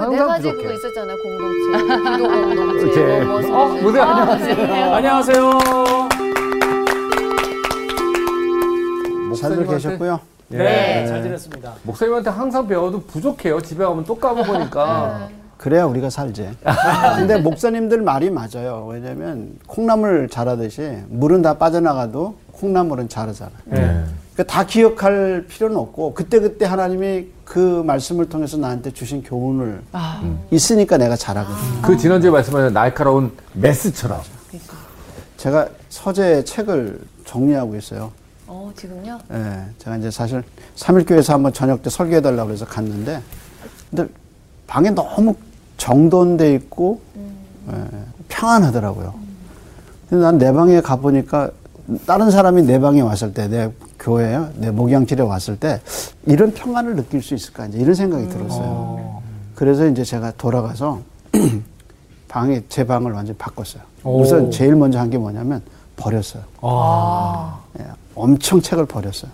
항상 네 가지. 그거 있었잖아요. 공동체, 기도 공동체. 이제 뭐, 뭐, 어, 무대 안녕하세요. 안녕하세요. 잘들 목사님한테- 계셨고요. 예. 네, 잘 지냈습니다. 목사님한테 항상 배워도 부족해요. 집에 가면 또 까먹으니까. 그래야 우리가 살지. 근데 목사님들 말이 맞아요. 왜냐면 콩나물 자라듯이 물은 다 빠져나가도 콩나물은 자라잖아요. 네. 그러니까 다 기억할 필요는 없고 그때그때 하나님이 그 말씀을 통해서 나한테 주신 교훈을 있으니까 내가 잘하거든요. 그 지난주에 말씀하신 날카로운 메스처럼. 제가 서재 책을 정리하고 있어요. 어, 지금요? 예, 제가 이제 사실 삼일교회에서 한번 저녁 때 설교해달라고 그래서 갔는데, 근데 방에 너무 정돈돼 있고, 예, 평안하더라고요. 근데 난 내 방에 가보니까, 다른 사람이 내 방에 왔을 때, 내 교회에, 내 목양실에 왔을 때, 이런 평안을 느낄 수 있을까, 이제 이런 생각이 들었어요. 그래서 이제 제가 돌아가서, 방에, 제 방을 완전 히 바꿨어요. 오. 우선 제일 먼저 한 게 뭐냐면, 버렸어요. 아. 예, 엄청 책을 버렸어요.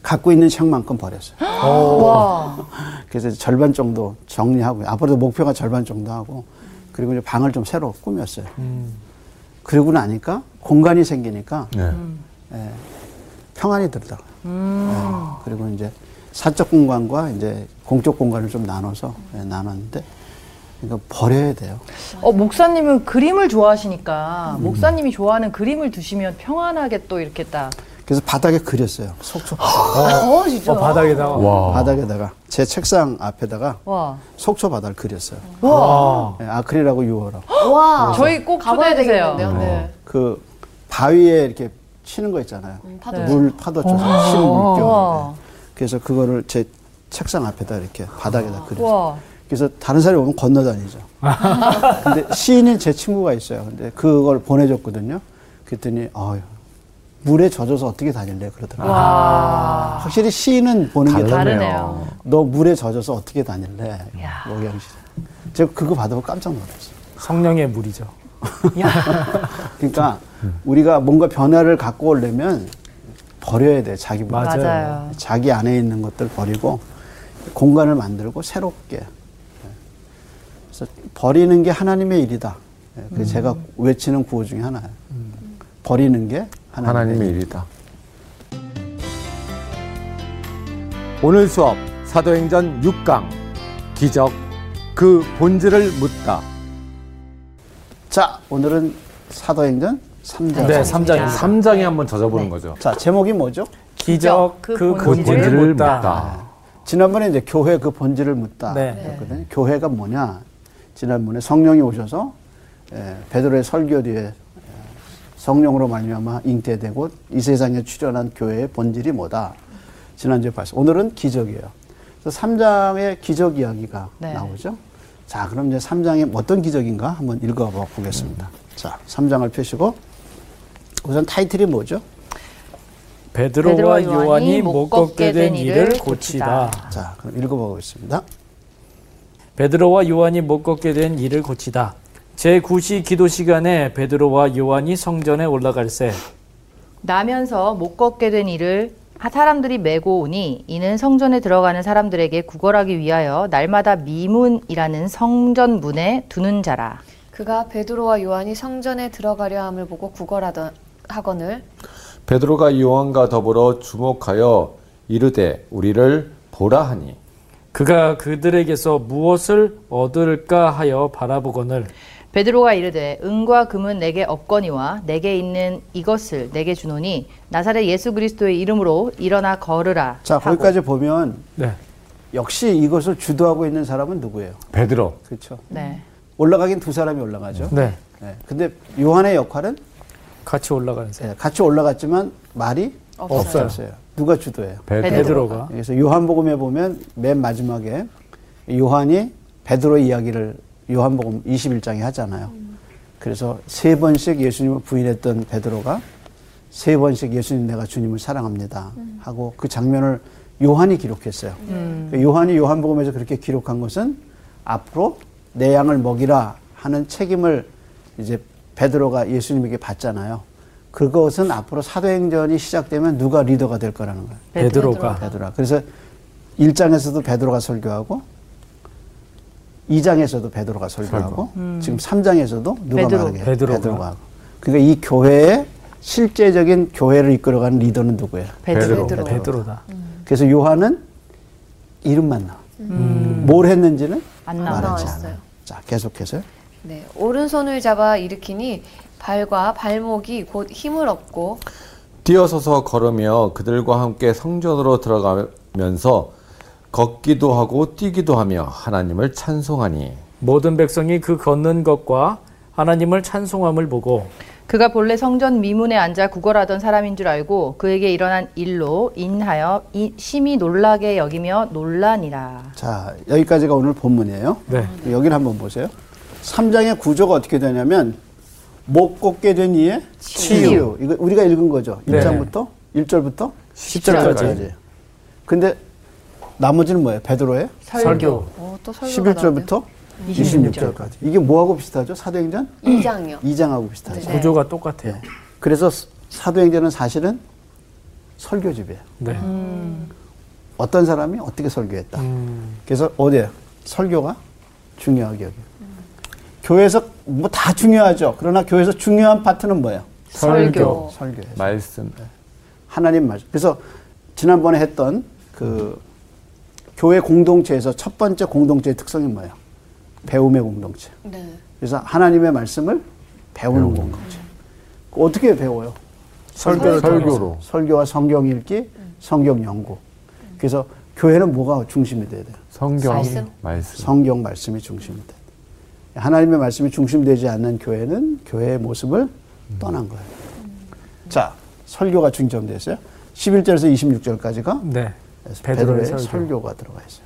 갖고 있는 책만큼 버렸어요. 와. 그래서 절반 정도 정리하고 앞으로도 목표가 절반 정도 하고 그리고 이제 방을 좀 새로 꾸몄어요. 음. 그러고 나니까 공간이 생기니까 네. 예, 평안이 들더라고요. 예, 그리고 이제 사적 공간과 이제 공적 공간을 좀 나눠서 예, 나눴는데 이거 버려야 돼요. 어, 목사님은 그림을 좋아하시니까 목사님이 좋아하는 그림을 두시면 평안하게 또 이렇게 딱. 그래서 바닥에 그렸어요. 속초 어, 진짜. 어, 바닥에다가. 와. 바닥에다가 제 책상 앞에다가 와. 속초 바다를 그렸어요. 와. 예, 아크릴하고 유월로. 와. 저희 꼭 가봐야 주세요. 되겠는데요. 네. 그 바위에 이렇게 치는 거 있잖아요. 음, 파도. 네. 물 파도 쳐서 치는 물결. 와. 네. 그래서 그거를 제 책상 앞에다 이렇게 바닥에다 그렸어요. 와. 그래서 다른 사람이 오면 건너다니죠. 근데 시인인 제 친구가 있어요. 근데 그걸 보내줬거든요. 그랬더니 아유 물에 젖어서 어떻게 다닐래 그러더라고요. 와. 확실히 시인은 보는 게 다르네요. 다르네요. 너 물에 젖어서 어떻게 다닐래? 야. 목양실. 제가 그거 받아보고 깜짝 놀랐어요. 성령의 물이죠. 그러니까 우리가 뭔가 변화를 갖고 오려면 버려야 돼 자기 물. 맞아요. 맞아요. 자기 안에 있는 것들 버리고 공간을 만들고 새롭게. 그래서 버리는 게 하나님의 일이다. 그 음. 제가 외치는 구호 중에 하나예요. 버리는 게 하나님의, 하나님의 일. 일이다. 오늘 수업 사도행전 6강 기적 그 본질을 묻다. 자, 오늘은 사도행전 3장. 네, 3장입니다. 3장에 한번 젖어보는 거죠. 자, 제목이 뭐죠? 기적 그 그 본질을 본질을 묻다. 묻다. 지난번에 이제 교회 그 본질을 묻다. 네. 였거든요. 교회가 뭐냐? 지난번에 성령이 오셔서 에, 베드로의 설교 뒤에 에, 성령으로 말미암아 잉태되고 이 세상에 출현한 교회의 본질이 뭐다? 지난주에 봤어요. 오늘은 기적이에요. 그래서 3장의 기적 이야기가 네. 나오죠. 자, 그럼 이제 3장에 어떤 기적인가 한번 읽어봐 보겠습니다. 자, 3장을 펴시고 우선 타이틀이 뭐죠? 베드로와 베드로와 요한이 요한이 못 걷게 된 일을 고치다. 자, 그럼 읽어 보겠습니다. 베드로와 요한이 못 걷게 된 일을 고치다. 제9시 기도 시간에 베드로와 요한이 성전에 올라갈새 나면서 못 걷게 된 일을 사람들이 메고 오니 이는 성전에 들어가는 사람들에게 구걸하기 위하여 날마다 미문이라는 성전 문에 두는 자라. 그가 베드로와 요한이 성전에 들어가려 함을 보고 구걸하던 하거늘 베드로가 요한과 더불어 주목하여 이르되 우리를 보라 하니 그가 그들에게서 무엇을 얻을까 하여 바라보거늘 베드로가 이르되 은과 금은 내게 없거니와 내게 있는 이것을 내게 주노니 나사렛 예수 그리스도의 이름으로 일어나 걸으라. 자, 하고. 거기까지 보면 네. 역시 이것을 주도하고 있는 사람은 누구예요? 베드로 그렇죠. 네. 올라가긴 두 사람이 올라가죠. 네. 네. 근데 요한의 역할은 같이 올라가는 새. 네, 같이 올라갔지만 말이 없어요. 없어요. 누가 주도해요? 베드로 베드로가 그래서 요한복음에 보면 맨 마지막에 요한이 베드로 이야기를 요한복음 21장에 하잖아요. 그래서 세 번씩 예수님을 부인했던 베드로가 세 번씩 예수님 내가 주님을 사랑합니다 하고 그 장면을 요한이 기록했어요. 그 요한이 요한복음에서 그렇게 기록한 것은 앞으로 내 양을 먹이라 하는 책임을 이제 베드로가 예수님에게 받잖아요. 그것은 앞으로 사도행전이 시작되면 누가 리더가 될 거라는 거예요. 베드로가 베드로가. 그래서 1장에서도 베드로가 설교하고 2장에서도 베드로가 설교하고 지금 3장에서도 누가 베드로. 말하게? 베드로가. 베드로가 하고. 그러니까 이 교회의 실제적인 교회를 이끌어가는 리더는 누구예요? 베드로. 베드로. 베드로다. 그래서 요한은 이름만 나와. 뭘 했는지는 안 말하지. 않아요. 자, 계속해서요. 네, 오른손을 잡아 일으키니 발과 발목이 곧 힘을 얻고 뛰어서서 걸으며 그들과 함께 성전으로 들어가면서 걷기도 하고 뛰기도 하며 하나님을 찬송하니 모든 백성이 그 걷는 것과 하나님을 찬송함을 보고 그가 본래 성전 미문에 앉아 구걸하던 사람인 줄 알고 그에게 일어난 일로 인하여 이- 심히 놀라게 여기며 놀라니라. 자, 여기까지가 오늘 본문이에요. 네. 여기를 한번 보세요. 3장의 구조가 어떻게 되냐면 못 걷게 된 이의 치유. 치유. 이거 우리가 읽은 거죠. 네. 1장부터 1절부터 10절까지. 10절까지. 근데 나머지는 뭐예요? 베드로의 설교. 어, 또 설교가 11절부터 26 26절까지. 이게 뭐하고 비슷하죠? 사도행전 나오네요. 2장이요. 2장하고 비슷하죠. 네. 구조가 똑같아요. 그래서 사도행전은 사실은 설교집이에요. 네. 어떤 사람이 어떻게 설교했다. 음, 그래서 어디에요? 설교가 중요하게 여겨요. 교회에서 뭐 다 중요하죠. 그러나 교회에서 중요한 파트는 뭐예요? 설교. 설교예요. 말씀 하나님 말씀. 그래서 지난번에 했던 그 교회 공동체에서 첫 번째 공동체의 특성이 뭐예요? 배움의 공동체. 네. 그래서 하나님의 말씀을 배우는 공동체. 그 어떻게 배워요? 설교를 설교로 설교와 성경 읽기, 성경 연구. 그래서 교회는 뭐가 중심이 돼야 돼요? 성경 말씀? 말씀 성경 말씀이 중심이 돼. 하나님의 말씀이 중심되지 않는 교회는 교회의 모습을 떠난 거예요. 자, 설교가 중점됐어요. 11절에서 26절까지가 네. 베드로의 베드로의 설교. 설교. 가 들어가 있어요.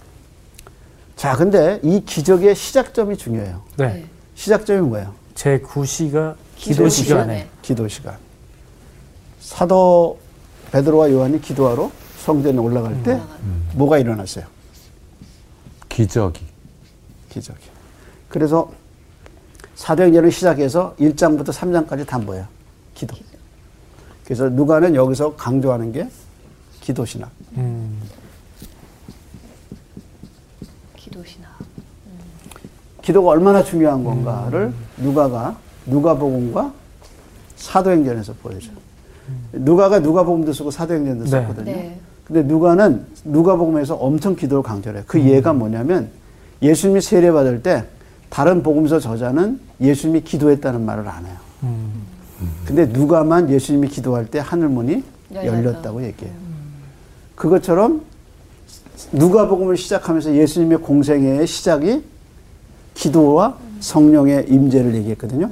자, 근데 이 기적의 시작점이 중요해요. 네. 시작점이 뭐예요? 제 9시가 기도 시간에 시간에. 기도 시간. 사도 베드로와 요한이 기도하러 성전에 올라갈 때 뭐가 일어났어요? 기적이 기적이. 그래서 사도행전을 시작해서 1장부터 3장까지 다 뭐야? 기도. 그래서 누가는 여기서 강조하는 게 기도 신학. 음, 기도시나. 기도가 얼마나 중요한 건가를 누가가 누가복음과 사도행전에서 보여줘요. 누가가 누가복음도 쓰고 사도행전도 네. 썼거든요. 네. 근데 누가는 누가복음에서 엄청 기도를 강조를 해요. 그 예가 뭐냐면 예수님이 세례 받을 때 다른 복음서 저자는 예수님이 기도했다는 말을 안 해요. 음, 근데 누가만 예수님이 기도할 때 하늘 문이 열렸다. 열렸다고 얘기해요. 그것처럼 누가복음을 시작하면서 예수님의 공생애의 시작이 기도와 성령의 임재를 얘기했거든요.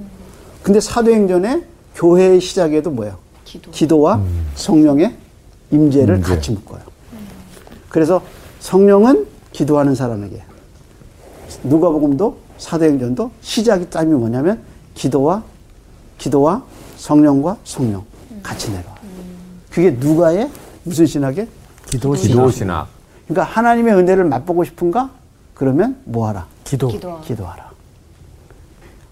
근데 사도행전에 교회의 시작에도 뭐예요? 기도. 기도와 성령의 임재를 임재. 같이 묶어요. 그래서 성령은 기도하는 사람에게 누가복음도 사도행전도 시작이 짬이 뭐냐면 기도와 기도와 성령과 성령 같이 내려와. 그게 누가의 무슨 신학에? 기도 기도. 신학 그러니까 하나님의 은혜를 맛보고 싶은가? 그러면 뭐 하라? 기도. 기도. 기도하라.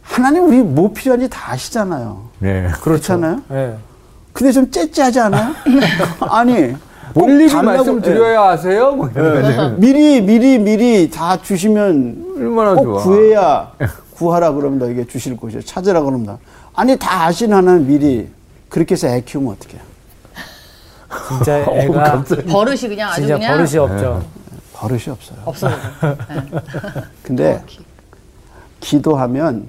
하나님 우리 뭐 필요한지 다 아시잖아요. 네 그렇잖아요. 네. 근데 좀 째째하지 않아요? 아니 꼭 일일이 달라고- 말씀 드려야 하세요 뭐 예. 미리 미리 미리 다 주시면 얼마나 꼭 좋아 구해야 구하라 그러면 너에게 주실 것이요 찾으라 그러면 나 아니 다 아신 하나는 미리 그렇게 해서 애 키우면 어떡해 진짜 애가 버릇이 그냥 아주 진짜 그냥 버릇이 없죠. 버릇이 없어요. 없어. 근데 기도하면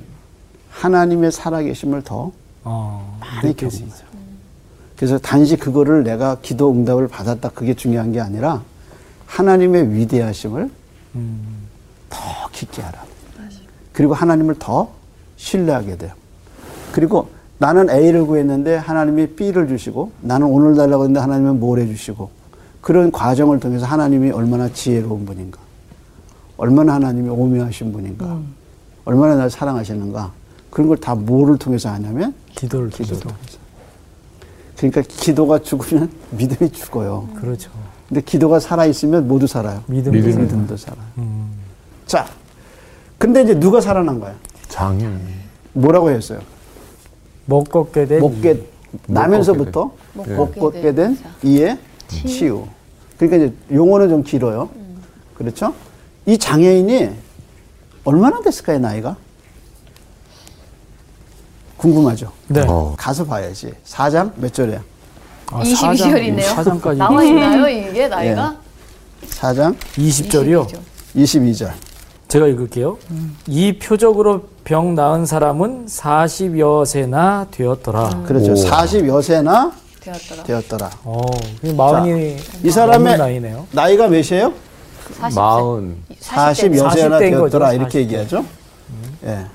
하나님의 살아계심을 더 어, 많이 경험해요. 그래서 단지 그거를 내가 기도 응답을 받았다 그게 중요한 게 아니라 하나님의 위대하심을 음, 더 깊게 알아. 그리고 하나님을 더 신뢰하게 돼요. 그리고 나는 A를 구했는데 하나님이 B를 주시고 나는 오늘 달라고 했는데 하나님은 뭘 해주시고 그런 과정을 통해서 하나님이 얼마나 지혜로운 분인가 얼마나 하나님이 오묘하신 분인가 얼마나 날 사랑하시는가 그런 걸 다 뭐를 통해서 하냐면 기도를 기도를 기도. 통해서 그러니까 기도가 죽으면 믿음이 죽어요 그렇죠. 근데 기도가 살아있으면 모두 살아요 믿음도 살아요. 믿음도 살아요 음, 자 근데 이제 누가 살아난 거야 장애 뭐라고 했어요? 못 걷게 된못 깨, 나면서부터 못못 걷게 걷게 된된 이의 치유. 그러니까 이제 용어는 좀 길어요. 그렇죠? 이 장애인이 얼마나 됐을까요, 나이가? 궁금하죠? 네. 어. 가서 봐야지. 4장 몇 절이야? 아, 22절이네요. 사장까지 나와 있나요, 이게 나이가? 4장 20절이요. 22절. 제가 읽을게요. 이 표적으로 병 나은 사람은 40여 세나 되었더라. 그렇죠. 오. 40여 세나 되었더라. 되었더라. 어, 마흔이 이 사람의 나이네요. 나이가 몇이에요? 40세. 마흔. 40여 40 세나 되었더라. 거죠, 이렇게 40대. 얘기하죠. 예.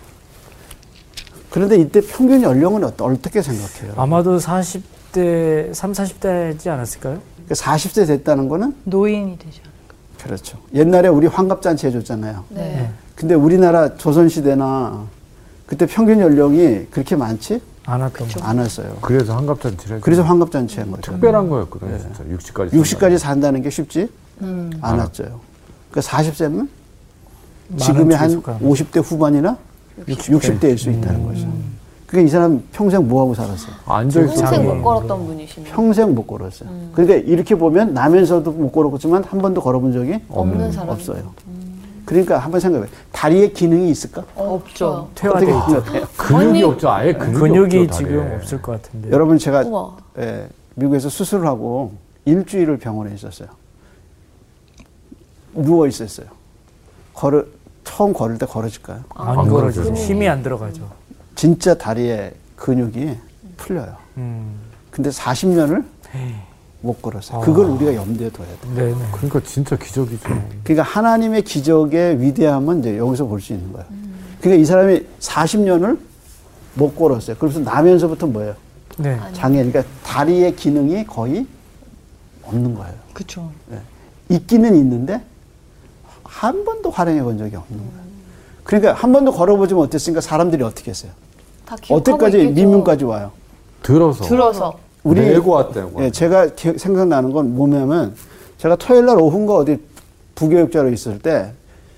그런데 이때 평균 연령은 어떻게 생각해요? 아마도 40대, 3, 40대지 않았을까요? 40세 됐다는 거는 노인이 되죠. 그렇죠. 옛날에 우리 환갑잔치 해줬잖아요. 네. 근데 우리나라 조선시대나 그때 평균 연령이 그렇게 많지 않았던 거. 않았어요. 그래서 한갑잔치를 했죠. 그래서 환갑잔치 한 거죠. 특별한 거였거든요, 진짜. 60까지. 60까지 산다는 게 쉽지 음. 않았죠. 그러니까 40세면 많은 지금의 한 쪽에 속하는 50대 후반이나 60대. 일 수 있다는 거죠. 그러니까 이 사람 평생 뭐 하고 살았어요? 앉아있어. 평생. 못 걸었던 분이시네요. 평생 못 걸었어요. 그러니까 이렇게 보면 나면서도 못 걸었지만 한 번도 걸어본 적이 없는 사람. 없어요. 그러니까 한번 생각해. 다리에 기능이 있을까? 없죠. 퇴화돼 있죠. 근육이 아니, 없죠. 아예 근육이, 근육이 없죠, 지금. 없을 것 같은데. 여러분 제가. 예, 미국에서 수술을 하고 일주일을 병원에 있었어요. 누워 있었어요. 걸어 처음 걸을 때 걸어질까요? 안 안. 걸어지죠. 힘이 안 들어가죠. 진짜 다리에 근육이 풀려요. 음. 근데 40년을 못 걸었어요. 그걸 우리가 염두에 둬야 돼. 네네. 그러니까 진짜 기적이죠. 그러니까 하나님의 기적의 위대함은 이제 여기서 볼 수 있는 거예요. 그러니까 이 사람이 40년을 못 걸었어요. 그래서 나면서부터 뭐예요? 네. 장애. 그러니까 다리의 기능이 거의 없는 거예요. 그렇죠. 있기는 있는데 한 번도 활용해 본 적이 없는 거예요. 그러니까 한 번도 걸어보지면 어땠으니까 사람들이 어떻게 했어요? 다 있겠죠. 미문까지 와요? 들어서. 들어서. 우리 내고 왔다고. 예, 제가 기- 생각나는 건 뭐냐면 제가 토요일 날 오후인가 어디 부교육자로 있을 때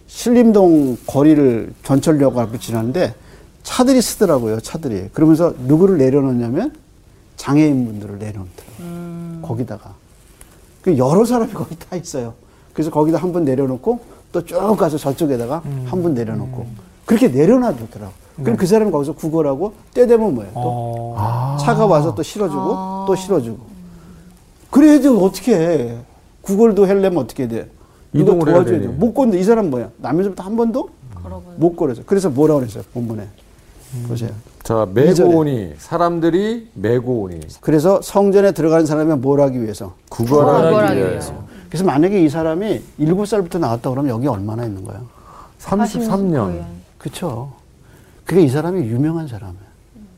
신림동 거리를 전철역 앞을 지나는데 차들이 쓰더라고요, 차들이. 그러면서 누구를 내려놓냐면 장애인분들을 내려놓더라고요. 거기다가. 그 여러 사람이 거기 다 있어요. 그래서 거기다 한 분 내려놓고 또 쭉 가서 저쪽에다가 한분 내려놓고 그렇게 내려놔두더라고요. 그럼 그 사람이 거기서 구걸하고 때 되면 뭐예요? 또 어, 차가 와서 또 실어주고 또 실어주고. 그래야지 어떻게 해? 구걸도 하려면 어떻게 돼? 해야 도와줘야 돼. 못 걷는데 이 사람 뭐야? 남에서부터 한 번도 걸어본. 못 걸어서. 그래서 뭐라 그랬어요? 본문에. 보세요. 자. 메고 오니. 사람들이 메고 오니. 그래서 성전에 들어가는 사람이 뭘 하기 위해서? 구걸하기 구걸하기 위해서. 그래서 만약에 이 사람이 일곱 살부터 나왔다 그러면 여기 얼마나 있는 거야? 33년. 그쵸 그게 이 사람이 유명한 사람이에요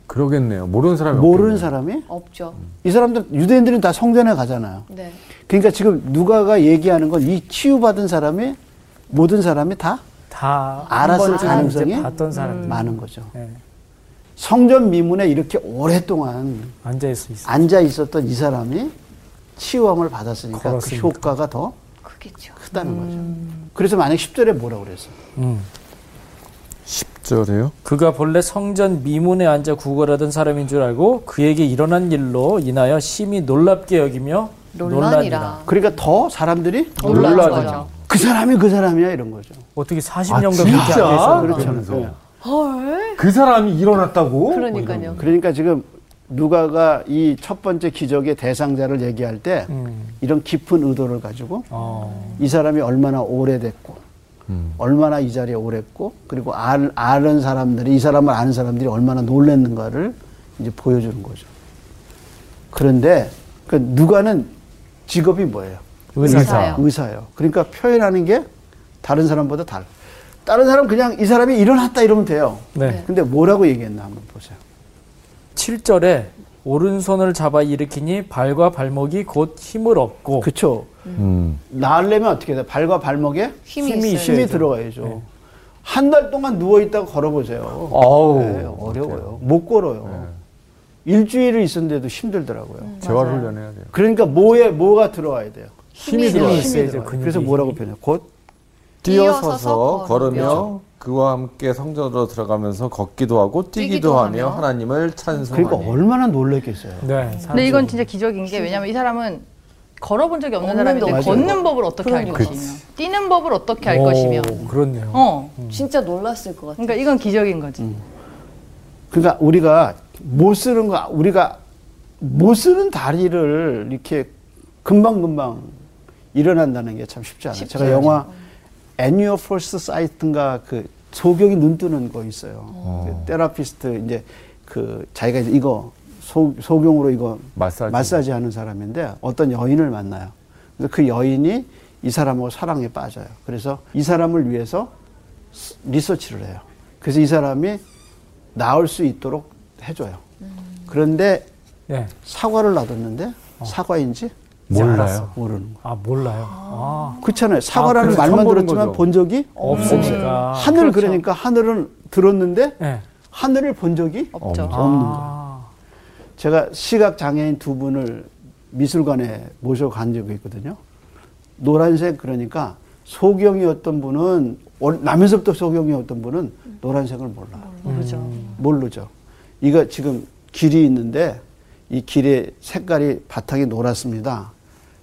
그러겠네요. 모르는 사람이 모르는 없겠네요. 사람이 없죠. 이 사람들 유대인들은 다 성전에 가잖아요 네. 그러니까 지금 누가가 얘기하는 건 이 치유받은 사람이 모든 사람이 다 다 알았을 가능성이 봤던 사람들 많은 거죠. 네. 성전 미문에 이렇게 오랫동안 앉아 있어. 앉아 있었던 이 사람이 치유함을 받았으니까 걸었으니까. 그 효과가 더 크겠죠. 크다는 거죠. 그래서 만약 10절에 뭐라고 그랬어? 음. 10절에요? 그가 본래 성전 미문에 앉아 구걸하던 사람인 줄 알고 그에게 일어난 일로 인하여 심히 놀랍게 여기며 논란이라. 그러니까 더 사람들이 놀라죠. 그 사람이 그 사람이야 이런 거죠. 어떻게 아, 40년간 진짜? 그렇게. 헐. 그 사람이 일어났다고? 그러니까요. 그러니까 지금 누가가 이 첫 번째 기적의 대상자를 얘기할 때 음. 이런 깊은 의도를 가지고 어. 이 사람이 얼마나 오래됐고 음. 얼마나 이 자리에 오랬고 그리고 알, 아는 사람들이 이 사람을 아는 사람들이 얼마나 놀랬는가를 이제 보여주는 거죠. 그런데 그 누가는 직업이 뭐예요? 의사요. 의사예요. 그러니까 표현하는 게 다른 사람보다 달라. 다른 사람 그냥 이 사람이 일어났다 이러면 돼요. 네. 근데 뭐라고 얘기했나 한번 보세요. 7절에 오른손을 잡아 일으키니 발과 발목이 곧 힘을 얻고 그쵸? 음. 나으려면 어떻게 돼? 발과 발목에 힘이, 힘이. 힘이. 들어가야죠. 네. 한달 동안 누워 있다가 걸어보세요. 어우. 네, 어려워요. 못 걸어요. 일주일을 있었는데도 힘들더라고요. 재활 훈련해야 돼요. 그러니까 뭐에 뭐가 들어와야 돼요? 힘이 힘이 들어와요. 근육이. 그래서 뭐라고 표현해요? 곧 뛰어서서 뛰어서서 걸으며. 그와 함께 성전으로 들어가면서 걷기도 하고 뛰기도 뛰기도 하며 하며. 하나님을 찬송하니 그러니까 얼마나 놀랬겠어요. 네. 근데 이건 진짜 기적인 게 왜냐면 이 사람은 걸어본 적이 없는 사람인데 맞아요. 걷는 법을 어떻게 알 그러니까. 것이며 뛰는 법을 어떻게 알 오, 것이며 그렇네요. 어 진짜 놀랐을 것 같아. 그러니까 이건 기적인 거지 그러니까 우리가 못 쓰는 거 우리가 못 쓰는 다리를 이렇게 금방 금방 일어난다는 게 참 쉽지 않아요. 제가 영화 애니어 폴스 사이트인가 그 소경이 눈 뜨는 거 있어요. 그 테라피스트 이제 그 자기가 이제 이거 소, 소경으로 이거 마사지. 하는 사람인데 어떤 여인을 만나요. 그래서 그 여인이 이 사람하고 사랑에 빠져요. 그래서 이 사람을 위해서 스- 리서치를 해요. 그래서 이 사람이 나을 수 있도록 해줘요. 그런데 네. 사과를 놔뒀는데 사과인지 몰라요. 모르는 거예요. 아 몰라요. 아, 그렇잖아요. 사과라는 그래서 말만 들었지만 거죠. 본 적이 없으니까. 하늘 그러니까 하늘은 들었는데 네. 하늘을 본 적이 없죠. 없는 거예요. 아, 제가 시각 장애인 두 분을 미술관에 모셔간 적이 있거든요. 노란색 그러니까 소경이었던 분은 원- 나면서부터 소경이었던 분은 노란색을 몰라요. 모르죠 모르죠. 이거 지금 길이 있는데 이 길의 색깔이 바탕이 노랗습니다.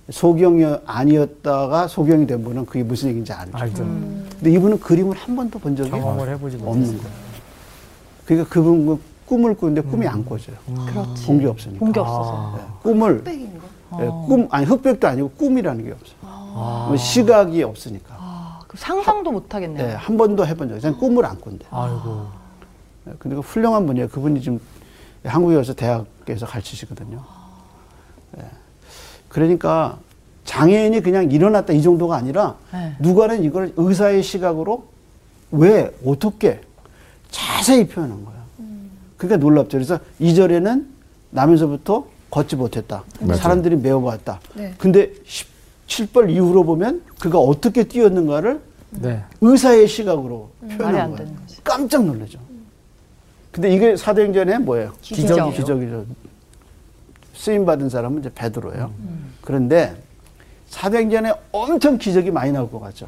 소경이 아니었다가 소경이 된 분은 그게 무슨 얘기인지 알죠. 알죠. 근데 이분은 그림을 한 번도 본 적이 경험을 해보지 없는 못했어요. 거예요. 그러니까 그분 그 꿈을 꾸는데 꿈이 안 꿔져요. 그렇지 본게 없으니까. 본게 없어서 네, 꿈을 흑백인가? 예, 꿈 아니 흑백도 아니고 꿈이라는 게 없어요. 뭐 시각이 없으니까. 아, 그 상상도 못 하겠네요 예, 한 번도 해본 적이 그냥 꿈을 안 꾼대. 아이고. 예, 근데 그 훌륭한 분이에요. 그분이 지금 한국에 와서 대학에서 가르치시거든요. 예. 그러니까 장애인이 그냥 일어났다 이 정도가 아니라 네. 누가는 이걸 의사의 시각으로 왜 어떻게 자세히 표현한 거야. 그러니까 놀랍죠. 그래서 이절에는 나면서부터 걷지 못했다. 맞아요. 사람들이 메워봤다. 네. 근데 17벌 이후로 보면 그가 어떻게 뛰었는가를 네. 의사의 시각으로 말이 표현한 안 거예요. 깜짝 놀라죠. 근데 이게 사도행전에 뭐예요? 기적. 기적이죠. 쓰임 받은 사람은 이제 베드로예요. 그런데 사도행전에 엄청 기적이 많이 나올 것 같죠.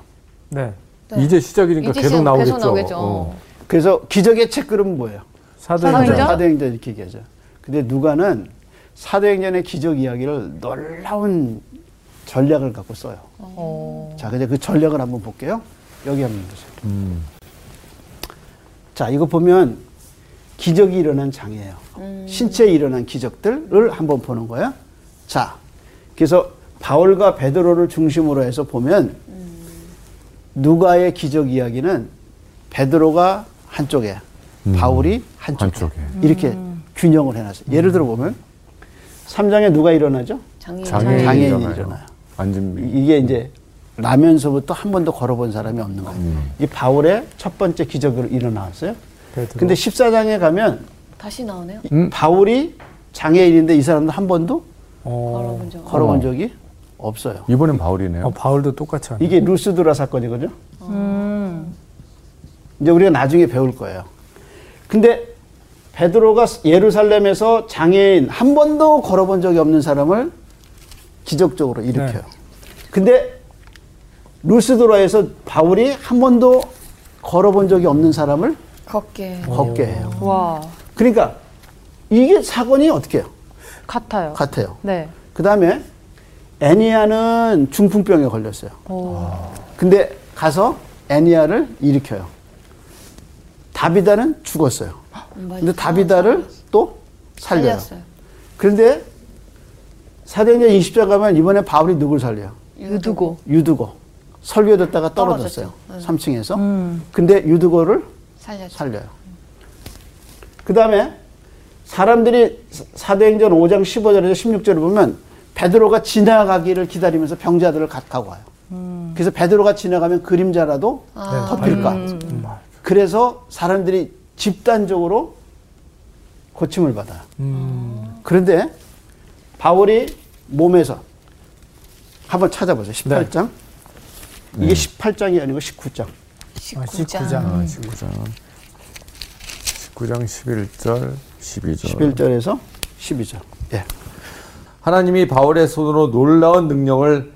네. 네. 이제 시작이니까 이제 계속 나오겠죠. 계속 나오겠죠. 어. 그래서 기적의 책그릇은 뭐예요? 사도행전. 사도행전? 사도행전 이렇게 얘기하죠. 근데 누가는 사도행전의 기적 이야기를 놀라운 전략을 갖고 써요. 어. 자, 이제 그 전략을 한번 볼게요. 여기 한번 보세요. 음. 자, 이거 보면 기적이 일어난 장이에요. 신체에 일어난 기적들을 한번 보는 거야. 자, 그래서 바울과 베드로를 중심으로 해서 보면 누가의 기적 이야기는 베드로가 한쪽에, 바울이 한쪽에, 한쪽에. 이렇게 균형을 해놨어요. 예를 들어 보면 3장에 누가 일어나죠? 장애인. 장애인이 장애인이 일어나요. 이- 이게 이제 나면서부터 한 번도 걸어본 사람이 없는 거예요. 이 바울의 첫 번째 기적으로 일어나왔어요. 베드로. 근데 14장에 가면 다시 나오네요. 이 바울이 장애인인데 이 사람도 한 번도 어, 걸어본 적. 걸어본 어. 적이 없어요. 이번엔 바울이네요. 어, 바울도 똑같이 하네. 이게 루스드라 사건이거든요. 음. 이제 우리가 나중에 배울 거예요. 근데 베드로가 예루살렘에서 장애인 한 번도 걸어본 적이 없는 사람을 기적적으로 일으켜요. 네. 근데 루스드라에서 바울이 한 번도 걸어본 적이 없는 사람을 걷게. 걷게 해요. 와 그러니까 이게 사건이 어떻게 해요? 같아요 같아요. 네 그 다음에 애니아는 중풍병에 걸렸어요. 오. 근데 가서 애니아를 일으켜요. 다비다는 죽었어요. 근데 다비다를 또 살려요. 살렸어요. 그런데 사도행전 20장 가면 이번에 바울이 누굴 살려요? 유두고 유두고. 설교 듣다가 떨어졌어요. 떨어졌죠. 3층에서. 음. 근데 유두고를 살렸죠. 살려요. 그 다음에 사람들이 사- 사도행전 5장 15절에서 16절을 보면 베드로가 지나가기를 기다리면서 병자들을 갖고 와요. 그래서 베드로가 지나가면 그림자라도 아. 덮일까. 그래서 사람들이 집단적으로 고침을 받아요. 음, 그런데 바울이 몸에서 한번 찾아보세요. 18장. 이게 18장이 아니고 19장. 19장. 19장. 아, 19장. 19장 11절, 12절. 11절에서 12절. 예. 하나님이 바울의 손으로 놀라운 능력을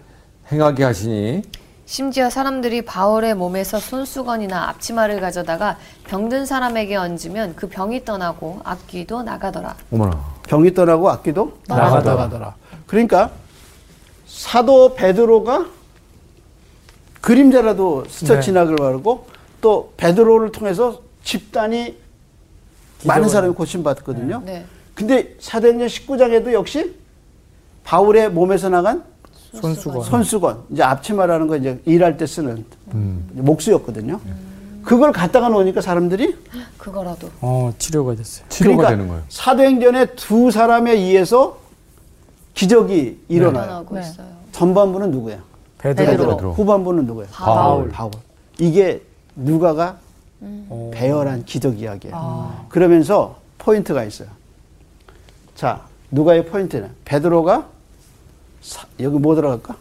행하게 하시니 심지어 사람들이 바울의 몸에서 손수건이나 앞치마를 가져다가 병든 사람에게 얹으면 그 병이 떠나고 악귀도 나가더라. 어머나. 병이 떠나고 악기도 나가더라. 나가더라. 그러니까 사도 베드로가 그림자라도 스쳐 네. 지나길 바라고 또 베드로를 통해서 집단이 많은 사람이 고침받거든요. 네. 근데 사도행전 19장에도 역시 바울의 몸에서 나간 손수건. 손수건 이제 앞치마라는 거 이제 일할 때 쓰는 음. 목수였거든요. 그걸 갖다가 놓으니까 사람들이 그거라도. 어, 치료가 됐어요. 치료가 그러니까 되는 거예요. 사도행전에 두 사람에 의해서 기적이 일어나요. 일어나고 네. 있어요. 전반부는 누구예요? 베드로. 베드로. 후반부는 누구예요? 바울. 바울. 이게 누가가 어. 배열한 기적 이야기예요. 그러면서 포인트가 있어요. 자, 누가의 포인트는 베드로가 사- 여기 뭐 들어갈까?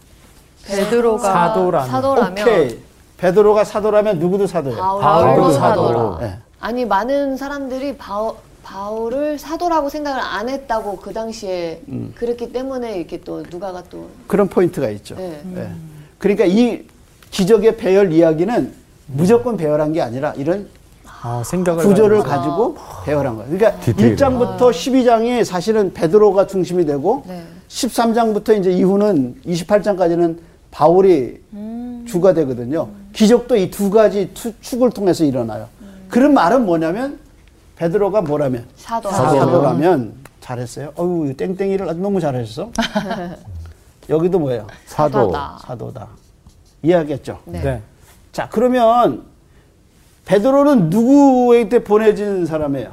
베드로가 사도라면. 사도라면 오케이. 베드로가 사도라면 누구도 사도예요. 바울, 바울도 바울도 사도. 사도라. 예. 아니 많은 사람들이 바울, 바울을 사도라고 생각을 안 했다고 그 당시에 음. 그랬기 때문에 이렇게 또 누가가 또 그런 포인트가 있죠. 네. 예. 그러니까 이 기적의 배열 이야기는 무조건 배열한 게 아니라 이런 어, 생각을 구조를 가지고. 가지고 배열한 거예요. 그러니까 디테일을. 1장부터 12장이 사실은 베드로가 중심이 되고 네. 13장부터 이제 이후는 28장까지는 바울이 주가 되거든요. 기적도 이 두 가지 투- 축을 통해서 일어나요. 그런 말은 뭐냐면 베드로가 뭐라면 사도. 사도라면 잘했어요. 어유 땡땡이를 아주 너무 잘했어. 여기도 뭐예요? 사도. 사도다. 사도다. 이해하겠죠? 네. 네. 자, 그러면 베드로는 누구에게 보내진 사람이에요?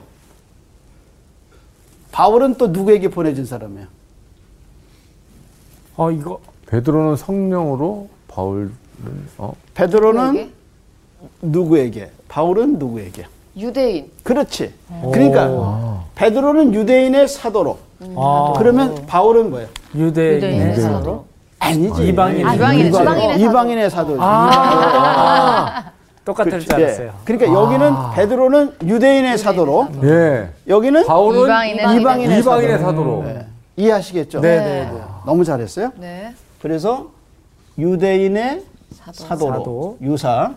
바울은 또 누구에게 보내진 사람이에요? 어, 이거 베드로는 성령으로 바울은 어? 베드로는 누구에게? 누구에게? 바울은 누구에게? 유대인. 그렇지. 그러니까 베드로는 유대인의 사도로. 아, 그러면 바울은 뭐예요? 유대인의 유대인의 사도. 사도. 아니지. 이방인. 아, 이방인의 사도. 이방인의 이방인의 사도지. 아, 똑같을 그렇지. 줄 알았어요. 예. 그러니까 여기는 베드로는 유대인의 사도로, 예. 여기는 바울은 이방인의 이방인의 이방인의 사도로. 사도로. 예. 이해하시겠죠? 네, 네, 네. 너무 잘했어요. 네. 그래서 유대인의 사도. 사도로 사도. 유사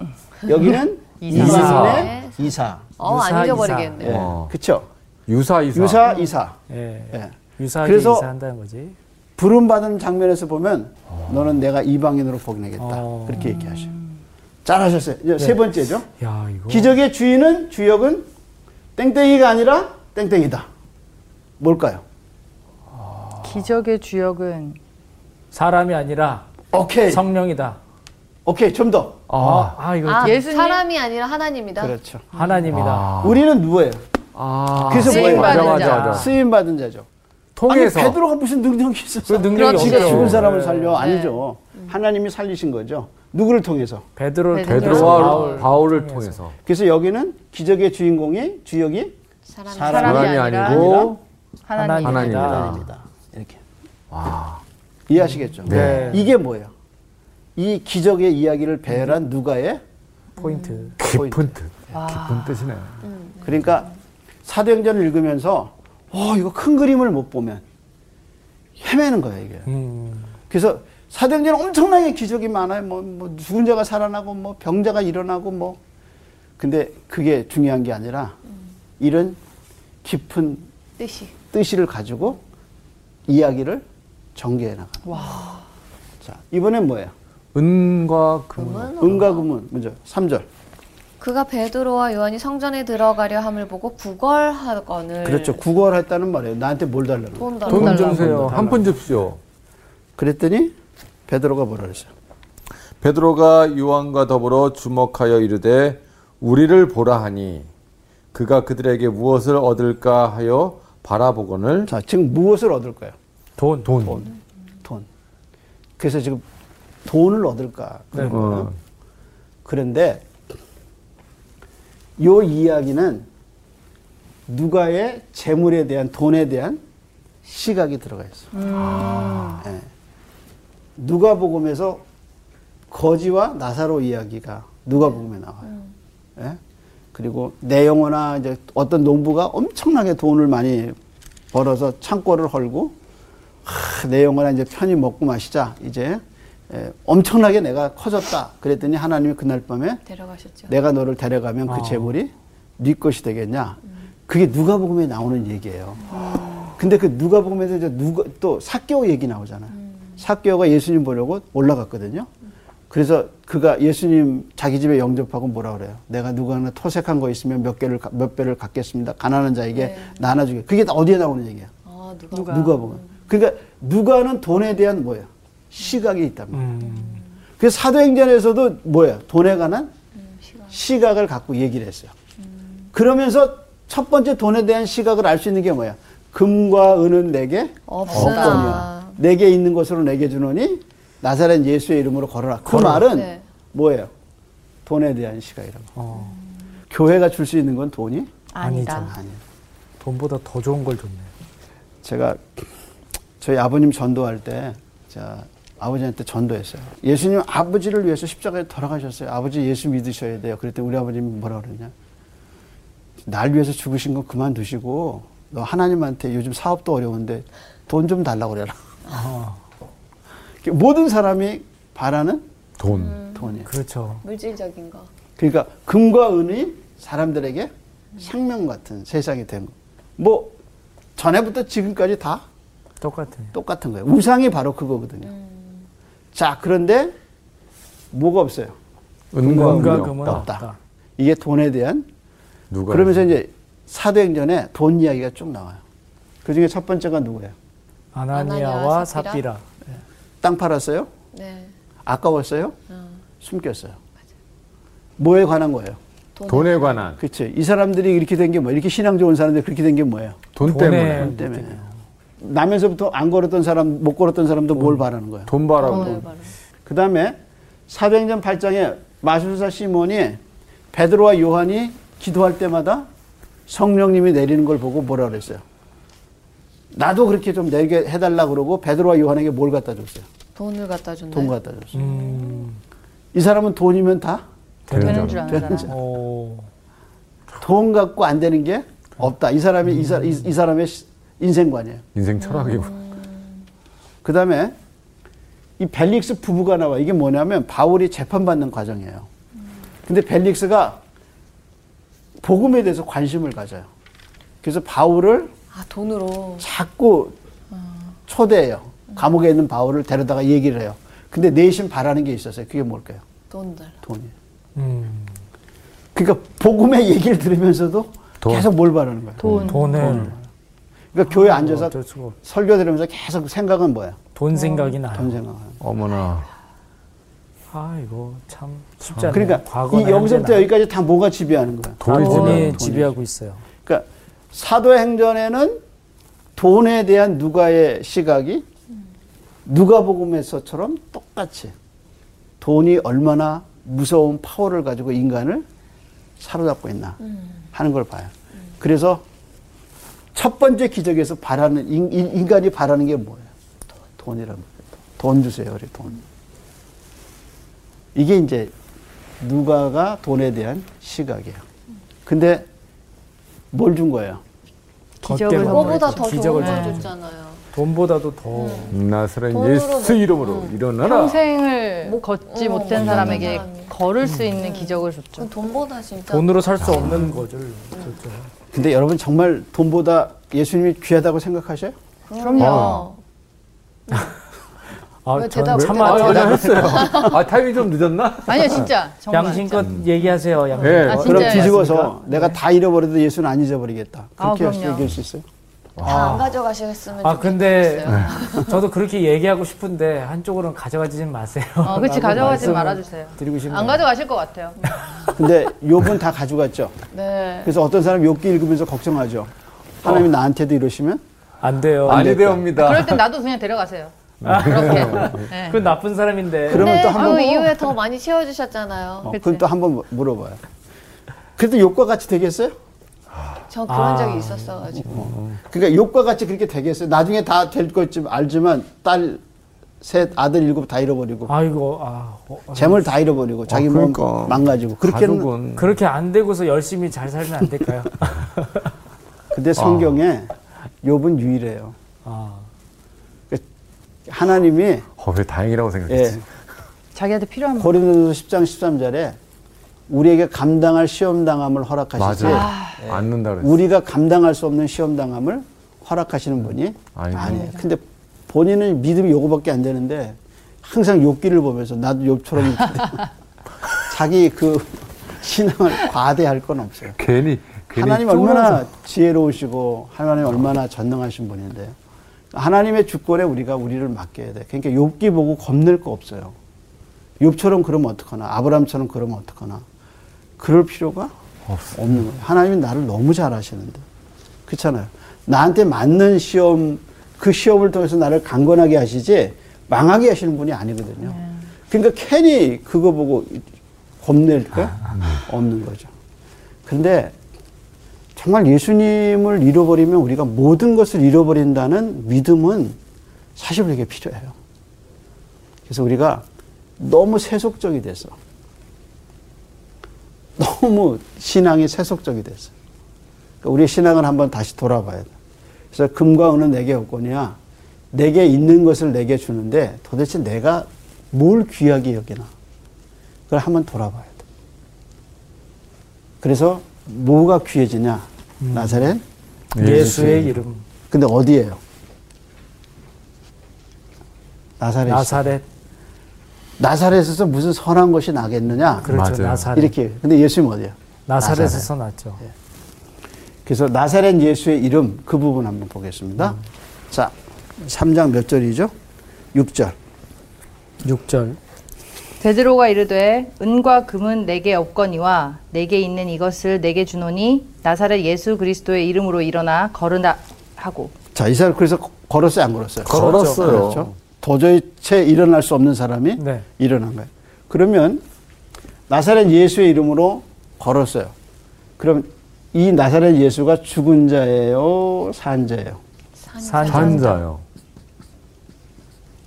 여기는 이사. 이방인의 이사. 어, 유사, 안 잊어버리겠네. 예. 어. 그렇죠. 유사 이사. 유사 이사. 예. 예. 유사하게 그래서- 이사한다는 거지. 부름 받은 장면에서 보면 너는 내가 이방인으로 보내겠다. 어. 그렇게 얘기하셔. 잘하셨어요. 이제 세 번째죠. 야, 이거. 기적의 주인은 주역은 땡땡이가 아니라 땡땡이다. 뭘까요? 기적의 주역은 사람이 아니라 오케이. 성령이다. 오케이. 좀 더. 아, 아 이거 아, 예수님? 사람이 아니라 하나님이다. 그렇죠. 하나님이다. 우리는 누구예요? 아. 그래서 뭐예요? 쓰임 받은 맞아, 자. 맞아, 맞아. 쓰임 받은 자죠. 통해서. 아니 베드로가 무슨 능력이 있었어? 그 능력이 지가 없죠. 죽은 사람을 네. 살려 아니죠. 하나님이 살리신 거죠. 누구를 통해서? 베드로를 베드로와 바울 바울을 통해서. 그래서 여기는 기적의 주인공이 주역이 사람. 사람. 사람이 사람이 아니라 아니고 하나님. 하나님이다. 하나님이다. 이렇게 와. 이해하시겠죠? 네. 이게 뭐예요? 이 기적의 이야기를 배열한 누가의 포인트. 깊은 뜻. 깊은 뜻이네. 그러니까 사도행전을 읽으면서 와 이거 큰 그림을 못 보면 헤매는 거예요 이게. 음. 그래서 사도행전은 엄청나게 기적이 많아요. 뭐, 뭐 죽은 자가 살아나고 뭐 병자가 일어나고 뭐. 근데 그게 중요한 게 아니라 이런 깊은 뜻이. 뜻을 가지고 이야기를 전개해 나가는. 자 이번엔 뭐예요? 은과 금은. 금은 은과 금은 먼저 3절. 그가 베드로와 요한이 성전에 들어가려 함을 보고 구걸하거늘. 그렇죠. 구걸했다는 말이에요. 나한테 뭘 달라고. 돈 달라. 돈 달라고. 주세요. 한 푼 줍시오. 그랬더니 베드로가 뭐라 그랬어요? 베드로가 요한과 더불어 주목하여 이르되 우리를 보라 하니 그가 그들에게 무엇을 얻을까 하여 바라보거늘 자, 지금 무엇을 얻을까요? 돈. 돈. 돈. 그래서 지금 돈을 얻을까? 그런 네. 어. 그런데 요 이야기는 누가의 재물에 대한 돈에 대한 시각이 들어가 있어요. 예. 누가복음에서 거지와 나사로 이야기가 누가복음에 나와요. 예? 그리고 내 영혼아 이제 어떤 농부가 엄청나게 돈을 많이 벌어서 창고를 헐고 하, 내 영혼아 이제 편히 먹고 마시자 이제 예, 엄청나게 내가 커졌다. 그랬더니 하나님이 그날 밤에 데려가셨죠. 내가 너를 데려가면 그 재물이 네 것이 되겠냐. 그게 누가복음에 나오는 얘기예요. 근데 그 누가복음에서 이제 누가 또 사개오 얘기 나오잖아요. 사개오가 예수님 보려고 올라갔거든요. 그래서 그가 예수님 자기 집에 영접하고 뭐라 그래요? 내가 누가 하나 토색한 거 있으면 몇 개를 가- 몇 배를 갖겠습니다. 가난한 자에게 네. 나눠주게. 그게 다 어디에 나오는 얘기야? 아, 누가? 누가? 보면. 그러니까 누가는 돈에 대한 뭐야? 시각이 있단 말이야. 음. 그래서 사도행전에서도 뭐야? 돈에 관한 음, 시각. 시각 을 갖고 얘기를 했어요. 그러면서 첫 번째 돈에 대한 시각을 알 수 있는 게 뭐야? 금과 은은 내게 없으나. 내게 있는 것으로 내게 주노니 나사렛 예수의 이름으로 걸어라. 그 말은 네. 뭐예요? 돈에 대한 시각이라고. 어, 교회가 줄 수 있는 건 돈이 아니다. 아니에요. 돈보다 더 좋은 걸 줬네. 제가 저희 아버님 전도할 때 제가 아버지한테 전도했어요. 예수님 아버지를 위해서 십자가에 돌아가셨어요. 아버지 예수 믿으셔야 돼요. 그랬더니 우리 아버님이 뭐라 그러냐. 날 위해서 죽으신 건 그만두시고 너 하나님한테 요즘 사업도 어려운데 돈 좀 달라고 그래라. 모든 사람이 바라는 돈. 돈이에요. 그렇죠. 물질적인 거. 그러니까 금과 은이 사람들에게 생명 같은 세상이 된 거. 뭐 전에부터 지금까지 다 똑같아요. 똑같은 거예요. 우상이 바로 그거거든요. 자, 그런데 뭐가 없어요? 은과 금은 없다. 없다. 이게 돈에 대한 누가 그러면서 이제 사도행전에 돈 이야기가 쭉 나와요. 그 중에 첫 번째가 누구예요? 아나니아와. 삽비라. 땅 팔았어요? 네. 아까웠어요? 어, 숨겼어요. 뭐에 관한 거예요? 돈. 돈에 관한 그렇지. 이 사람들이 이렇게 된 게 뭐? 이렇게 신앙 좋은 사람들 그렇게 된 게 뭐예요? 돈 돈에 때문에 돈 때문에. 나면서부터 안 걸었던 사람, 못 걸었던 사람도 뭘 바라는 거예요? 돈 바라고 바라. 그 다음에 사도행전 8장에 마술사 시몬이 베드로와 요한이 기도할 때마다 성령님이 내리는 걸 보고 뭐라 그랬어요? 나도 그렇게 좀 내게 해달라 그러고 베드로와 요한에게 뭘 갖다 줬어요? 돈을 갖다 준다. 돈 갖다 줬어요. 음, 이 사람은 돈이면 다돈 되는 줄 아는 사람. 줄 오, 갖고 안 되는 게 없다. 이 사람이 이, 사, 이, 이 사람의 시- 인생관이에요. 인생 철학이고 그 다음에 이 벨릭스 부부가 나와. 이게 뭐냐면 바울이 재판받는 과정이에요. 근데 벨릭스가 복음에 대해서 관심을 가져요. 그래서 바울을 아, 돈으로. 자꾸 초대해요. 감옥에 있는 바울을 데려다가 얘기를 해요. 근데 내심 바라는 게 있었어요. 그게 뭘까요? 돈 달라. 돈이. 음, 그러니까 복음의 얘기를 들으면서도 돈. 계속 뭘 바라는 거예요? 돈. 돈을 그러니까 교회 앉아서 어쩔 수가 없- 설교 들으면서 계속 생각은 뭐야? 돈 생각이 나요. 돈 생각하는. 어머나 아 이거 참 쉽지 않네. 그러니까 이 여기서부터. 여기까지 다 뭐가 지배하는 거야? 돈이 돈이 지배하고 있어요. 그러니까 사도행전에는 돈에 대한 누가의 시각이 누가복음에서처럼 똑같이 돈이 얼마나 무서운 파워를 가지고 인간을 사로잡고 있나 하는 걸 봐요. 그래서 첫 번째 기적에서 바라는 인, 인- 인간이 바라는 게 뭐예요? 돈이란 말이에요. 돈 주세요, 그래 돈. 이게 이제 누가가 돈에 대한 시각이에요. 근데 뭘 준 거예요? 기적을 그거보다. 더 기적을 좋은 걸. 줬잖아요. 돈보다도 더 나사렛 돈으로 예수 뭐- 이름으로 일어나라 평생을 못- 걷지 어, 못한 못 사람에게 사람이. 걸을 수 있는 기적을 줬죠. 돈보다 진짜. 돈으로 살 수 없는 거를 줬죠. 근데 여러분 정말 돈보다 예수님이 귀하다고 생각하셔요? 그럼요. 아, 왜전 대답- 참아 왜 아, 대답했어요 아 타이밍 좀 늦었나? 아니요, 진짜. 정말. 양심껏 얘기하세요. 양심껏. 네. 아, 그럼? 뒤집어서 맞습니까? 내가 다 잃어버려도 예수는 안 잊어버리겠다. 아, 그렇게 그럼요. 얘기할 수 있어요? 다 안 가져가시겠으면 아 근데 좋겠어요. 저도 그렇게 얘기하고 싶은데 한쪽으로는 가져가지 마세요. 어, 그치, 라고 가져가지 말아주세요. 드리고 싶네요. 안 가져가실 것 같아요. 근데 욥은 다 가져갔죠. 네. 그래서 어떤 사람 욥기 읽으면서 걱정하죠. 하나님 이 나한테도 이러시면 안 돼요. 아니 됐다. 되옵니다 그럴 땐 나도 그냥 데려가세요. 그렇게. 네. 그건 나쁜 사람인데. 그러면 또 한번그 이후에 더 많이 채워주셨잖아요. 어. 그럼 또 한 번 물어봐요. 그래도 욥과 같이 되겠어요? 저 그런 아. 적이 있었어가지고. 그러니까 욥과 같이 그렇게 되겠어요? 나중에 다 될 것지 알지만 딸 셋 아들 일곱 다 잃어버리고. 아이고 아 어, 재물 다 잃어버리고 자기 몸 그러니까. 망가지고. 그렇게는 가족은. 그렇게 안 되고서 열심히 잘 살면 안 될까요? 근데 성경에 욥은 유일해요. 아. 하나님이 어, 왜 다행이라고 생각했지. 예, 자기한테 필요한 고린도서 10장 13절에 우리에게 감당할 시험 당함을 허락하시지 맞아요. 않는다 그랬어. 우리가 감당할 수 없는 시험 당함을 허락하시는 분이. 아니에요. 근데 본인은 믿음이 요거밖에 안 되는데 항상 욥기를 보면서 나도 돼. 자기 그 신앙을 과대할 건 없어요. 괜히 괜히 하나님. 얼마나 지혜로우시고 하나님 얼마나 전능하신 분인데 하나님의 주권에 우리가 우리를 맡겨야 돼. 그러니까 욥기 보고 겁낼 거 없어요. 욥처럼 그러면 어떡하나 아브라함처럼 그러면 어떡하나 그럴 필요가 없는 거예요. 하나님이 나를 너무 잘 아시는데 그렇잖아요. 나한테 맞는 시험 그 시험을 통해서 나를 강건하게 하시지 망하게 하시는 분이 아니거든요. 그러니까 괜히 그거 보고 겁낼 거 없는 거죠. 근데 정말 예수님을 잃어버리면 우리가 모든 것을 잃어버린다는 믿음은 사실 우리에게 필요해요. 그래서 우리가 너무 세속적이 돼서 너무 신앙이 세속적이 됐어. 그러니까 우리의 신앙을 한번 다시 돌아봐야 돼. 그래서 금과 은은 내게 없거니와 내게 있는 것을 내게 주는데 도대체 내가 뭘 귀하게 여기나. 그걸 한번 돌아봐야 돼. 그래서 뭐가 귀해지냐? 나사렛? 예수의 이름 근데 어디예요? 나사렛. 나사렛 나사렛에서 무슨 선한 것이 나겠느냐? 그렇죠. 나사렛 이렇게. 근데 예수님 어디야? 나사렛에서 났죠. 그래서 나사렛 예수의 이름 그 부분 한번 보겠습니다. 자, 3장 몇 절이죠? 6절. 6절 베드로가 이르되 은과 금은 내게 없거니와 내게 있는 이것을 내게 주노니 나사렛 예수 그리스도의 이름으로 일어나 걸으라 하고 자, 이 사람 그래서 걸었어요, 안 걸었어요? 걸었어요. 그렇죠. 도저히 채 일어날 수 없는 사람이 네. 일어난 거예요. 그러면 나사렛 예수의 이름으로 걸었어요. 그럼 이 나사렛 예수가 죽은 자예요, 산 자예요? 산 산자요.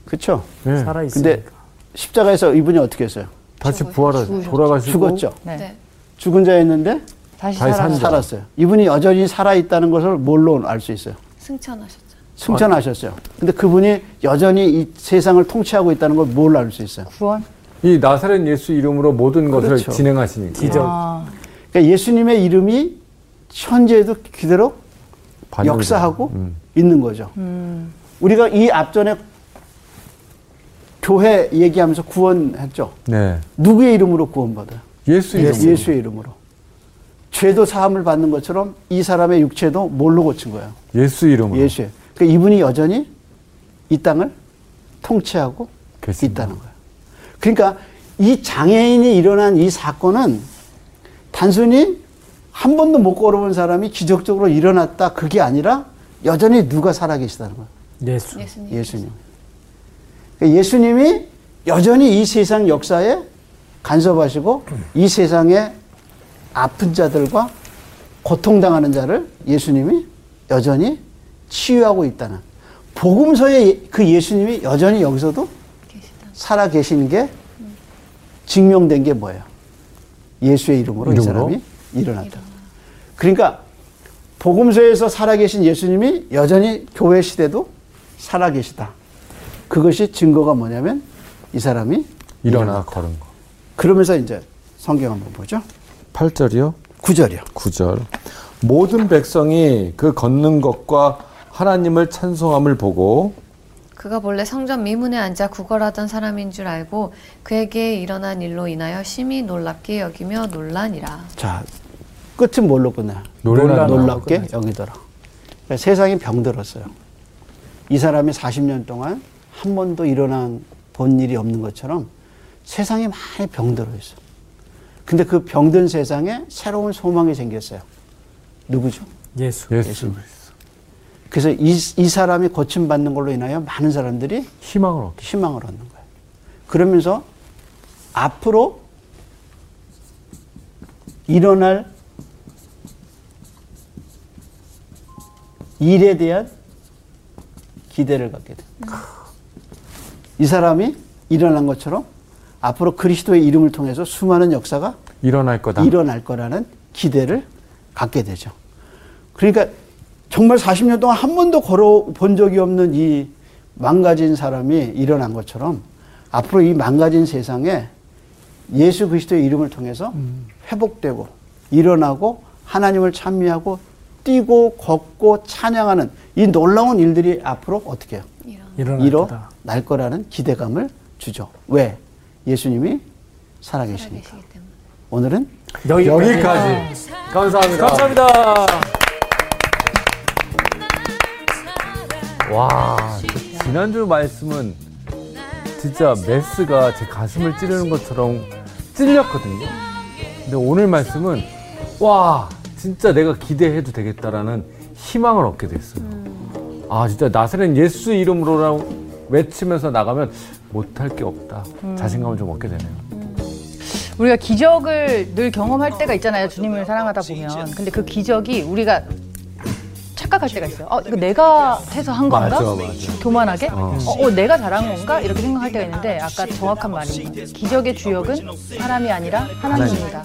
그렇죠? 네. 살아 근데 있으니까 십자가에서 이분이 어떻게 했어요? 다시 부활하 돌아가시고 죽었죠. 네. 네. 죽은 자였는데 다시 다시 산자. 살았어요. 이분이 여전히 살아 있다는 것을 뭘로 알 수 있어요? 승천하셨죠. 승천하셨어요. 근데 그분이 여전히 이 세상을 통치하고 있다는 걸 뭘 알 수 있어요? 구원 이 나사렛 예수 이름으로 모든 것을 그렇죠. 진행하시니까. 기적 아, 그러니까 예수님의 이름이 현재에도 그대로. 역사하고 음. 있는 거죠. 음. 우리가 이 앞전에 교회 얘기하면서 구원했죠. 네. 누구의 이름으로 구원받아요? 예수 이름. 예수의 이름으로. 죄도 사함을 받는 것처럼 이 사람의 육체도 뭘로 고친 거예요? 예수 이름으로. 예수의. 그러니까 이분이 여전히 이 땅을 통치하고 계십니다. 있다는 거예요. 그러니까 이 장애인이 일어난 이 사건은 단순히 한 번도 못 걸어본 사람이 기적적으로 일어났다 그게 아니라 여전히 누가 살아계시다는 거예요. 예수 예수님. 예수님. 그러니까 예수님이 여전히 이 세상 역사에 간섭하시고 이 세상의 아픈 자들과 고통당하는 자를 예수님이 여전히 치유하고 있다는 복음서에 그 예수님이 여전히 여기서도 계시다. 살아 계신 게 증명된 게 뭐예요? 예수의 이름으로, 이 이름으로? 사람이 일어났다. 그러니까 복음서에서 살아 계신 예수님이 여전히 교회 시대도 살아 계시다. 그것이 증거가 뭐냐면 이 사람이 일어나 걸은 거. 그러면서 이제 성경 한번 보죠. 8절이요? 9절이요. 9절. 모든 백성이 그 걷는 것과 하나님을 찬송함을 보고 그가 본래 성전 미문에 앉아 구걸하던 사람인 줄 알고 그에게 일어난 일로 인하여 심히 놀랍게 여기며 논란이라. 자, 끝은 뭘로 끝나? 놀라- 놀랍게 끝나죠. 여기더라. 그러니까 세상이 병들었어요. 이 사람이 40년 동안 한 번도 일어난 본 일이 없는 것처럼 세상이 많이 병들어 있어. 근데 그 병든 세상에 새로운 소망이 생겼어요. 누구죠? 예수 예수 그래서 이, 이 사람이 고침받는 걸로 인하여 많은 사람들이 희망을 얻게. 희망을 얻는 거예요. 그러면서 앞으로 일어날 일에 대한 기대를 갖게 됩니다. 이 사람이 일어난 것처럼 앞으로 그리스도의 이름을 통해서 수많은 역사가 일어날 거다. 일어날 거라는 기대를 갖게 되죠. 그러니까 정말 40년 동안 한 번도 걸어본 적이 없는 이 망가진 사람이 일어난 것처럼 앞으로 이 망가진 세상에 예수 그리스도의 이름을 통해서 회복되고 일어나고 하나님을 찬미하고 뛰고 걷고 찬양하는 이 놀라운 일들이 앞으로 어떻게 해요? 일어날 일어 거다. 날 거라는 기대감을 주죠. 왜? 예수님이 살아계시니까. 오늘은 여기까지. 여기까지. 감사합니다. 감사합니다. 와, 그 지난주 말씀은 진짜 메스가 제 가슴을 찌르는 것처럼 찔렸거든요. 근데 오늘 말씀은 와, 진짜 내가 기대해도 되겠다라는 희망을 얻게 됐어요. 아, 진짜 나사렛 예수 이름으로 외치면서 나가면 못할 게 없다. 자신감을 좀 얻게 되네요. 우리가 기적을 늘 경험할 때가 있잖아요. 주님을 사랑하다 보면. 근데 그 기적이 우리가 착각할 때가 있어요. 어, 이거 내가 해서 한 건가? 맞아, 맞아. 교만하게? 어. 어, 내가 잘한 건가? 이렇게 생각할 때가 있는데 아까 정확한 말입니다. 기적의 주역은 사람이 아니라 하나님입니다.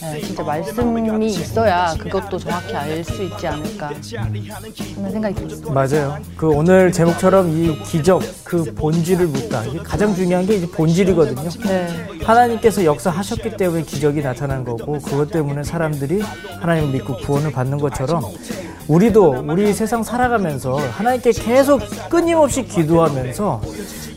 네, 진짜 말씀이 있어야 그것도 정확히 알 수 있지 않을까 하는 생각이 들었어요. 맞아요. 그 오늘 제목처럼 이 기적, 그 본질을 묻다. 이게 가장 중요한 게 이제 본질이거든요. 네. 하나님께서 역사하셨기 때문에 기적이 나타난 거고 그것 때문에 사람들이 하나님을 믿고 구원을 받는 것처럼 우리도 우리 세상 살아가면서 하나님께 계속 끊임없이 기도하면서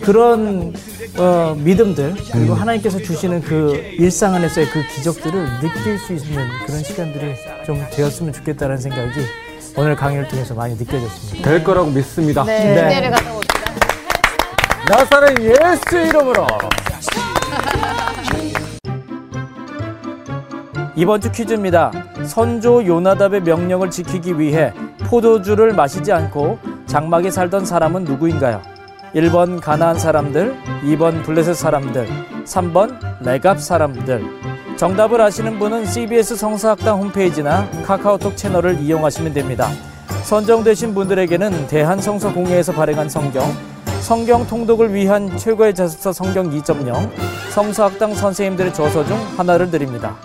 그런 어, 믿음들 그리고 하나님께서 주시는 그 일상 안에서의 그 기적들을 느낄 수 있는 그런 시간들이 좀 되었으면 좋겠다는 생각이 오늘 강의를 통해서 많이 느껴졌습니다. 될 거라고 믿습니다. 네, 네. 기대를 봅시다. 나사렛 예수 이름으로. 이번 주 퀴즈입니다. 선조 요나답의 명령을 지키기 위해 포도주를 마시지 않고 장막에 살던 사람은 누구인가요? 1번 가나안 사람들, 2번 블레셋 사람들, 3번 레갑 사람들. 정답을 아시는 분은 CBS 성서학당 홈페이지나 카카오톡 채널을 이용하시면 됩니다. 선정되신 분들에게는 대한성서공회에서 발행한 성경, 성경 통독을 위한 최고의 자습서 성경 2.0, 성서학당 선생님들의 저서 중 하나를 드립니다.